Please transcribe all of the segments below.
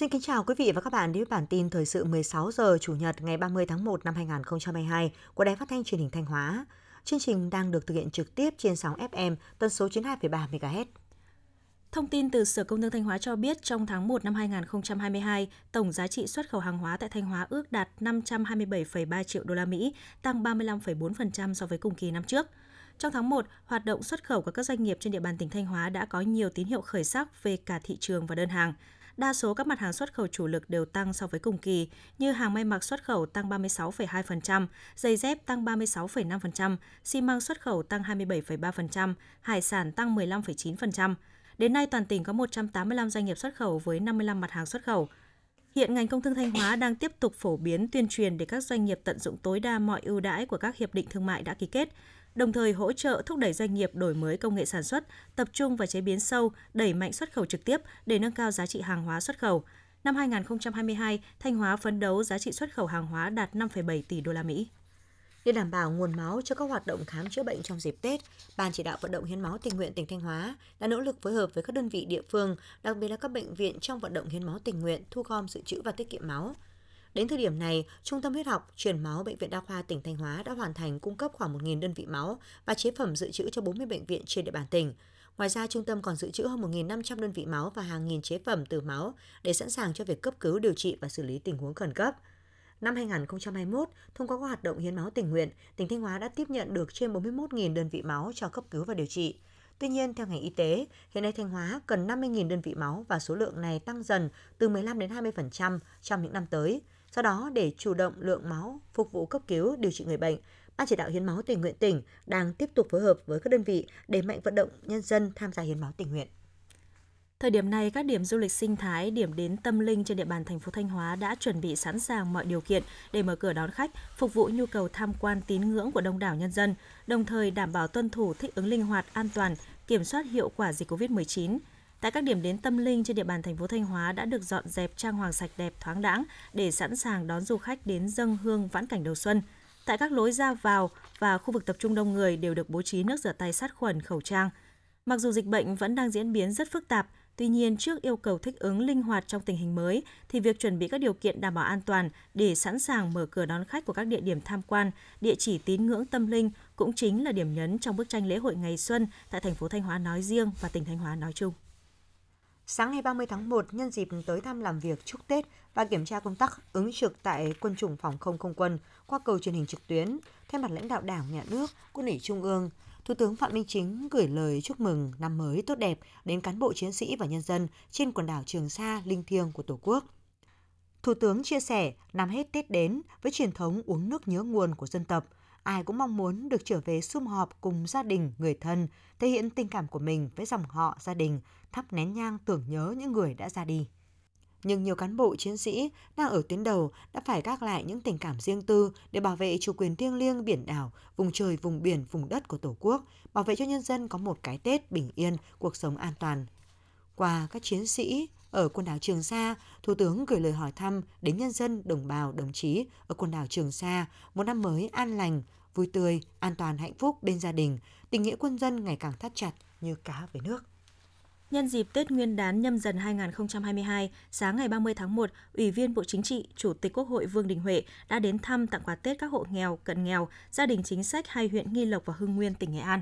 Xin kính chào quý vị và các bạn đến với bản tin thời sự 16 giờ Chủ nhật ngày 30 tháng 1 năm 2022 của Đài Phát thanh Truyền hình Thanh Hóa. Chương trình đang được thực hiện trực tiếp trên sóng FM tần số 92,3 MHz. Thông tin từ Sở Công Thương Thanh Hóa cho biết trong tháng 1 năm 2022, tổng giá trị xuất khẩu hàng hóa tại Thanh Hóa ước đạt 527,3 triệu đô la Mỹ, tăng 35,4% so với cùng kỳ năm trước. Trong tháng 1, hoạt động xuất khẩu của các doanh nghiệp trên địa bàn tỉnh Thanh Hóa đã có nhiều tín hiệu khởi sắc về cả thị trường và đơn hàng. Đa số các mặt hàng xuất khẩu chủ lực đều tăng so với cùng kỳ, như hàng may mặc xuất khẩu tăng 36,2%, giày dép tăng 36,5%, xi măng xuất khẩu tăng 27,3%, hải sản tăng 15,9%. Đến nay, toàn tỉnh có 185 doanh nghiệp xuất khẩu với 55 mặt hàng xuất khẩu. Hiện ngành công thương Thanh Hóa đang tiếp tục phổ biến tuyên truyền để các doanh nghiệp tận dụng tối đa mọi ưu đãi của các hiệp định thương mại đã ký kết, đồng thời hỗ trợ thúc đẩy doanh nghiệp đổi mới công nghệ sản xuất, tập trung vào chế biến sâu, đẩy mạnh xuất khẩu trực tiếp để nâng cao giá trị hàng hóa xuất khẩu. Năm 2022, Thanh Hóa phấn đấu giá trị xuất khẩu hàng hóa đạt 5,7 tỷ đô la Mỹ. Để đảm bảo nguồn máu cho các hoạt động khám chữa bệnh trong dịp Tết, Ban chỉ đạo vận động hiến máu tình nguyện tỉnh Thanh Hóa đã nỗ lực phối hợp với các đơn vị địa phương, đặc biệt là các bệnh viện trong vận động hiến máu tình nguyện, thu gom dự trữ và tiết kiệm máu. Đến thời điểm này, Trung tâm huyết học truyền máu Bệnh viện Đa khoa tỉnh Thanh Hóa đã hoàn thành cung cấp khoảng 1.000 đơn vị máu và chế phẩm dự trữ cho 40 bệnh viện trên địa bàn tỉnh. Ngoài ra, trung tâm còn dự trữ hơn 1.500 đơn vị máu và hàng nghìn chế phẩm từ máu để sẵn sàng cho việc cấp cứu, điều trị và xử lý tình huống khẩn cấp. Năm 2021, thông qua các hoạt động hiến máu tình nguyện, tỉnh Thanh Hóa đã tiếp nhận được trên 41.000 đơn vị máu cho cấp cứu và điều trị. Tuy nhiên, theo ngành y tế, hiện nay Thanh Hóa cần 50.000 đơn vị máu và số lượng này tăng dần từ 15 đến 20% trong những năm tới. Do đó, để chủ động lượng máu phục vụ cấp cứu điều trị người bệnh, Ban chỉ đạo hiến máu tình nguyện tỉnh đang tiếp tục phối hợp với các đơn vị để mạnh vận động nhân dân tham gia hiến máu tình nguyện. Thời điểm này, các điểm du lịch sinh thái, điểm đến tâm linh trên địa bàn thành phố Thanh Hóa đã chuẩn bị sẵn sàng mọi điều kiện để mở cửa đón khách, phục vụ nhu cầu tham quan tín ngưỡng của đông đảo nhân dân, đồng thời đảm bảo tuân thủ thích ứng linh hoạt, an toàn, kiểm soát hiệu quả dịch COVID-19. Tại các điểm đến tâm linh trên địa bàn thành phố Thanh Hóa đã được dọn dẹp trang hoàng sạch đẹp thoáng đãng để sẵn sàng đón du khách đến dâng hương vãn cảnh đầu xuân. Tại các lối ra vào và khu vực tập trung đông người đều được bố trí nước rửa tay sát khuẩn, khẩu trang. Mặc dù dịch bệnh vẫn đang diễn biến rất phức tạp, Tuy nhiên, trước yêu cầu thích ứng linh hoạt trong tình hình mới, thì việc chuẩn bị các điều kiện đảm bảo an toàn để sẵn sàng mở cửa đón khách của các địa điểm tham quan, địa chỉ tín ngưỡng tâm linh cũng chính là điểm nhấn trong bức tranh lễ hội ngày xuân tại thành phố Thanh Hóa nói riêng và tỉnh Thanh Hóa nói chung. Sáng ngày 30 tháng 1, nhân dịp tới thăm làm việc chúc Tết và kiểm tra công tác ứng trực tại quân chủng phòng không không quân qua cầu truyền hình trực tuyến, thay mặt lãnh đạo Đảng, Nhà nước, Quân ủy Trung ương, Thủ tướng Phạm Minh Chính gửi lời chúc mừng năm mới tốt đẹp đến cán bộ chiến sĩ và nhân dân trên quần đảo Trường Sa linh thiêng của Tổ quốc. Thủ tướng chia sẻ, năm hết Tết đến với truyền thống uống nước nhớ nguồn của dân tộc, ai cũng mong muốn được trở về sum họp cùng gia đình, người thân, thể hiện tình cảm của mình với dòng họ, gia đình, thắp nén nhang tưởng nhớ những người đã ra đi nhưng nhiều cán bộ chiến sĩ đang ở tuyến đầu đã phải gác lại những tình cảm riêng tư để bảo vệ chủ quyền thiêng liêng biển đảo, vùng trời, vùng biển, vùng đất của Tổ quốc, bảo vệ cho nhân dân có một cái Tết bình yên, cuộc sống an toàn. Qua các chiến sĩ ở quần đảo Trường Sa, Thủ tướng gửi lời hỏi thăm đến nhân dân, đồng bào, đồng chí ở quần đảo Trường Sa một năm mới an lành, vui tươi, an toàn, hạnh phúc bên gia đình, tình nghĩa quân dân ngày càng thắt chặt như cá với nước. Nhân dịp Tết Nguyên đán nhâm dần 2022, sáng ngày 30 tháng 1, Ủy viên Bộ Chính trị, Chủ tịch Quốc hội Vương Đình Huệ đã đến thăm tặng quà Tết các hộ nghèo, cận nghèo, gia đình chính sách hai huyện Nghi Lộc và Hưng Nguyên, tỉnh Nghệ An.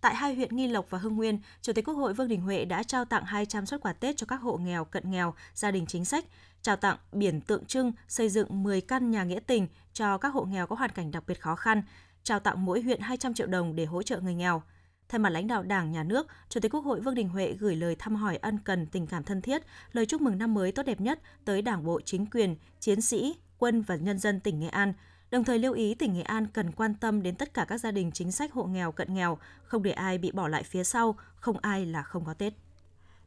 Tại hai huyện Nghi Lộc và Hưng Nguyên, Chủ tịch Quốc hội Vương Đình Huệ đã trao tặng 200 xuất quà Tết cho các hộ nghèo, cận nghèo, gia đình chính sách, trao tặng biển tượng trưng xây dựng 10 căn nhà nghĩa tình cho các hộ nghèo có hoàn cảnh đặc biệt khó khăn, trao tặng mỗi huyện 200 triệu đồng để hỗ trợ người nghèo – Thay mặt lãnh đạo Đảng, Nhà nước, Chủ tịch Quốc hội Vương Đình Huệ gửi lời thăm hỏi ân cần, tình cảm thân thiết, lời chúc mừng năm mới tốt đẹp nhất tới Đảng bộ, chính quyền, chiến sĩ, quân và nhân dân tỉnh Nghệ An, đồng thời lưu ý tỉnh Nghệ An cần quan tâm đến tất cả các gia đình chính sách hộ nghèo cận nghèo, không để ai bị bỏ lại phía sau, không ai là không có Tết.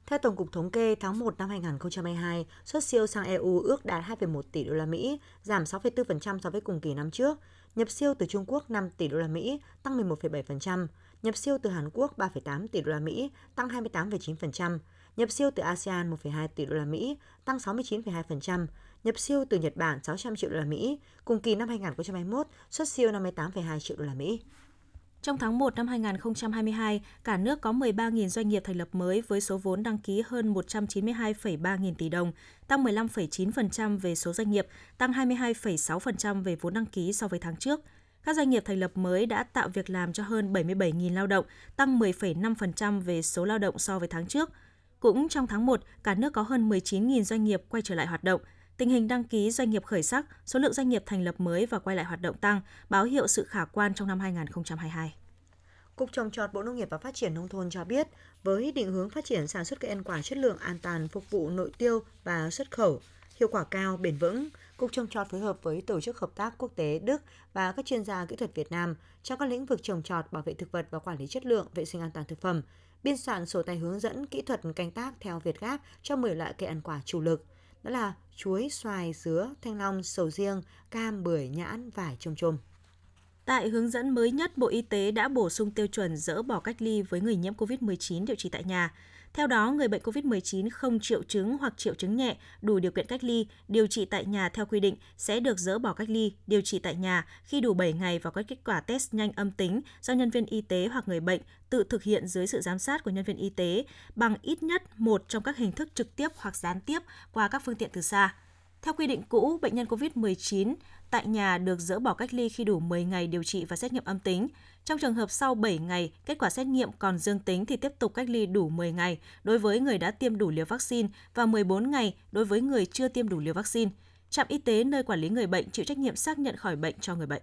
Theo Tổng cục Thống kê, tháng 1 năm 2022, xuất siêu sang EU ước đạt 2,1 tỷ đô la Mỹ, giảm 6,4% so với cùng kỳ năm trước. Nhập siêu từ Trung Quốc 5 tỷ đô la Mỹ, tăng 11,7% nhập siêu từ Hàn Quốc 3,8 tỷ đô la Mỹ, tăng 28,9%, nhập siêu từ ASEAN 1,2 tỷ đô la Mỹ, tăng 69,2%, nhập siêu từ Nhật Bản 600 triệu đô la Mỹ, cùng kỳ năm 2021 xuất siêu 58,2 triệu đô la Mỹ. Trong tháng 1 năm 2022, cả nước có 13.000 doanh nghiệp thành lập mới với số vốn đăng ký hơn 192,3 nghìn tỷ đồng, tăng 15,9% về số doanh nghiệp, tăng 22,6% về vốn đăng ký so với tháng trước. Các doanh nghiệp thành lập mới đã tạo việc làm cho hơn 77.000 lao động, tăng 10,5% về số lao động so với tháng trước. Cũng trong tháng 1, cả nước có hơn 19.000 doanh nghiệp quay trở lại hoạt động. Tình hình đăng ký doanh nghiệp khởi sắc, số lượng doanh nghiệp thành lập mới và quay lại hoạt động tăng, báo hiệu sự khả quan trong năm 2022. Cục trồng trọt Bộ Nông nghiệp và Phát triển Nông thôn cho biết, với định hướng phát triển sản xuất cây ăn quả chất lượng an toàn phục vụ nội tiêu và xuất khẩu, hiệu quả cao, bền vững, Cục trồng trọt phối hợp với Tổ chức Hợp tác Quốc tế Đức và các chuyên gia kỹ thuật Việt Nam trong các lĩnh vực trồng trọt, bảo vệ thực vật và quản lý chất lượng, vệ sinh an toàn thực phẩm, biên soạn sổ tay hướng dẫn kỹ thuật canh tác theo Việt Gáp cho 10 loại cây ăn quả chủ lực, đó là chuối, xoài, dứa, thanh long, sầu riêng, cam, bưởi, nhãn, vải, trôm trôm. Tại hướng dẫn mới nhất, Bộ Y tế đã bổ sung tiêu chuẩn dỡ bỏ cách ly với người nhiễm COVID-19 điều trị tại nhà. Theo đó, người bệnh COVID-19 không triệu chứng hoặc triệu chứng nhẹ, đủ điều kiện cách ly, điều trị tại nhà theo quy định sẽ được dỡ bỏ cách ly, điều trị tại nhà khi đủ 7 ngày và có kết quả test nhanh âm tính do nhân viên y tế hoặc người bệnh tự thực hiện dưới sự giám sát của nhân viên y tế bằng ít nhất một trong các hình thức trực tiếp hoặc gián tiếp qua các phương tiện từ xa. Theo quy định cũ, bệnh nhân COVID-19 tại nhà được dỡ bỏ cách ly khi đủ 10 ngày điều trị và xét nghiệm âm tính. Trong trường hợp sau 7 ngày, kết quả xét nghiệm còn dương tính thì tiếp tục cách ly đủ 10 ngày đối với người đã tiêm đủ liều vaccine và 14 ngày đối với người chưa tiêm đủ liều vaccine. Trạm y tế nơi quản lý người bệnh chịu trách nhiệm xác nhận khỏi bệnh cho người bệnh.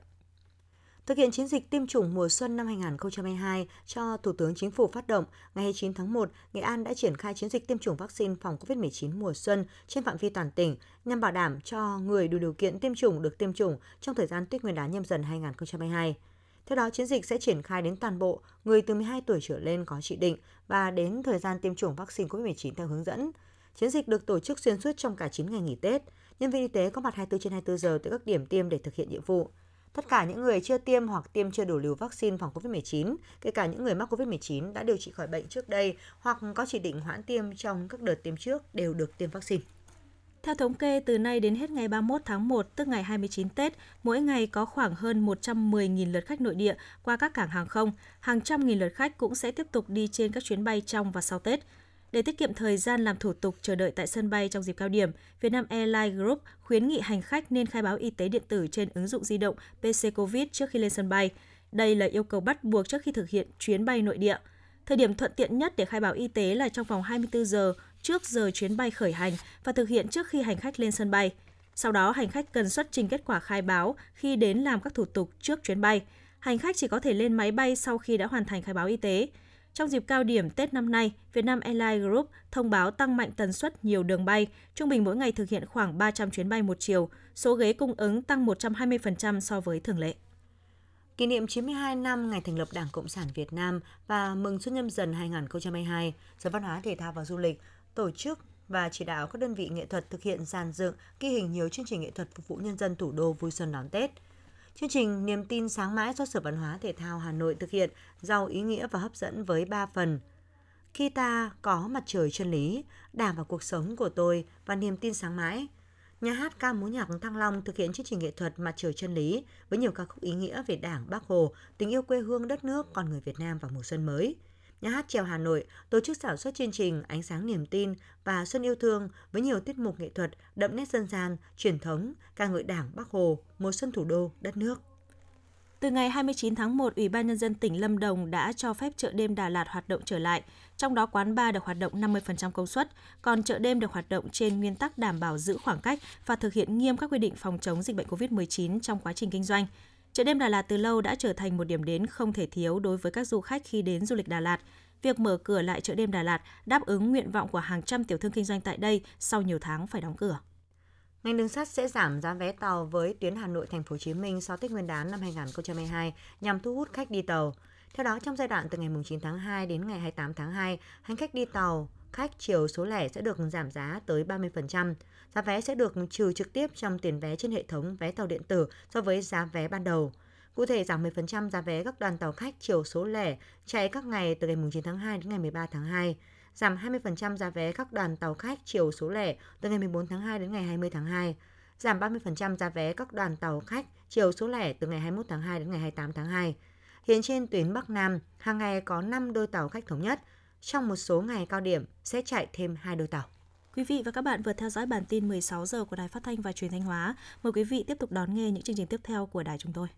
Thực hiện chiến dịch tiêm chủng mùa xuân năm 2022 cho Thủ tướng Chính phủ phát động, ngày 29 tháng 1, Nghệ An đã triển khai chiến dịch tiêm chủng vaccine phòng COVID-19 mùa xuân trên phạm vi toàn tỉnh nhằm bảo đảm cho người đủ điều kiện tiêm chủng được tiêm chủng trong thời gian Tết Nguyên đán nhâm dần 2022. Theo đó, chiến dịch sẽ triển khai đến toàn bộ người từ 12 tuổi trở lên có chỉ định và đến thời gian tiêm chủng vaccine COVID-19 theo hướng dẫn. Chiến dịch được tổ chức xuyên suốt trong cả 9 ngày nghỉ Tết. Nhân viên y tế có mặt 24 trên 24 giờ tại các điểm tiêm để thực hiện nhiệm vụ. Tất cả những người chưa tiêm hoặc tiêm chưa đủ liều vaccine phòng COVID-19, kể cả những người mắc COVID-19 đã điều trị khỏi bệnh trước đây hoặc có chỉ định hoãn tiêm trong các đợt tiêm trước đều được tiêm vaccine. Theo thống kê, từ nay đến hết ngày 31 tháng 1, tức ngày 29 Tết, mỗi ngày có khoảng hơn 110.000 lượt khách nội địa qua các cảng hàng không, hàng trăm nghìn lượt khách cũng sẽ tiếp tục đi trên các chuyến bay trong và sau Tết. Để tiết kiệm thời gian làm thủ tục chờ đợi tại sân bay trong dịp cao điểm, Vietnam Airlines Group khuyến nghị hành khách nên khai báo y tế điện tử trên ứng dụng di động PC COVID trước khi lên sân bay. Đây là yêu cầu bắt buộc trước khi thực hiện chuyến bay nội địa. Thời điểm thuận tiện nhất để khai báo y tế là trong vòng 24 giờ trước giờ chuyến bay khởi hành và thực hiện trước khi hành khách lên sân bay. Sau đó, hành khách cần xuất trình kết quả khai báo khi đến làm các thủ tục trước chuyến bay. Hành khách chỉ có thể lên máy bay sau khi đã hoàn thành khai báo y tế. Trong dịp cao điểm Tết năm nay, Vietnam Airlines Group thông báo tăng mạnh tần suất nhiều đường bay, trung bình mỗi ngày thực hiện khoảng 300 chuyến bay một chiều, số ghế cung ứng tăng 120% so với thường lệ. Kỷ niệm 92 năm ngày thành lập Đảng Cộng sản Việt Nam và mừng Xuân Nhâm Dần 2022, Sở Văn hóa Thể thao và Du lịch tổ chức và chỉ đạo các đơn vị nghệ thuật thực hiện dàn dựng, ghi hình nhiều chương trình nghệ thuật phục vụ nhân dân thủ đô vui xuân đón Tết – Chương trình Niềm tin sáng mãi do Sở Văn hóa Thể thao Hà Nội thực hiện giàu ý nghĩa và hấp dẫn với 3 phần. Khi ta có mặt trời chân lý, đảm vào cuộc sống của tôi và niềm tin sáng mãi. Nhà hát ca múa nhạc Thăng Long thực hiện chương trình nghệ thuật Mặt trời chân lý với nhiều ca khúc ý nghĩa về Đảng, Bác Hồ, tình yêu quê hương đất nước, con người Việt Nam và mùa xuân mới – Nhà hát trèo Hà Nội tổ chức sản xuất chương trình Ánh sáng niềm tin và Xuân yêu thương với nhiều tiết mục nghệ thuật đậm nét dân gian, truyền thống, ca ngợi Đảng, Bắc Hồ, mùa xuân thủ đô, đất nước. Từ ngày 29 tháng 1, Ủy ban Nhân dân tỉnh Lâm Đồng đã cho phép chợ đêm Đà Lạt hoạt động trở lại, trong đó quán bar được hoạt động 50% công suất, còn chợ đêm được hoạt động trên nguyên tắc đảm bảo giữ khoảng cách và thực hiện nghiêm các quy định phòng chống dịch bệnh COVID-19 trong quá trình kinh doanh. Chợ đêm Đà Lạt từ lâu đã trở thành một điểm đến không thể thiếu đối với các du khách khi đến du lịch Đà Lạt. Việc mở cửa lại chợ đêm Đà Lạt đáp ứng nguyện vọng của hàng trăm tiểu thương kinh doanh tại đây sau nhiều tháng phải đóng cửa. Ngành đường sắt sẽ giảm giá vé tàu với tuyến Hà Nội Thành phố Hồ Chí Minh sau Tết Nguyên đán năm 2022 nhằm thu hút khách đi tàu. Theo đó, trong giai đoạn từ ngày 9 tháng 2 đến ngày 28 tháng 2, hành khách đi tàu khách chiều số lẻ sẽ được giảm giá tới 30%. Giá vé sẽ được trừ trực tiếp trong tiền vé trên hệ thống vé tàu điện tử so với giá vé ban đầu. Cụ thể giảm 10% giá vé các đoàn tàu khách chiều số lẻ chạy các ngày từ ngày 9 tháng 2 đến ngày 13 tháng 2, giảm 20% giá vé các đoàn tàu khách chiều số lẻ từ ngày 14 tháng 2 đến ngày 20 tháng 2, giảm 30% giá vé các đoàn tàu khách chiều số lẻ từ ngày 21 tháng 2 đến ngày 28 tháng 2, Hiện trên tuyến Bắc Nam, hàng ngày có 5 đôi tàu khách thống nhất. Trong một số ngày cao điểm, sẽ chạy thêm hai đôi tàu. Quý vị và các bạn vừa theo dõi bản tin 16 giờ của Đài Phát thanh và Truyền thanh Hóa. Mời quý vị tiếp tục đón nghe những chương trình tiếp theo của đài chúng tôi.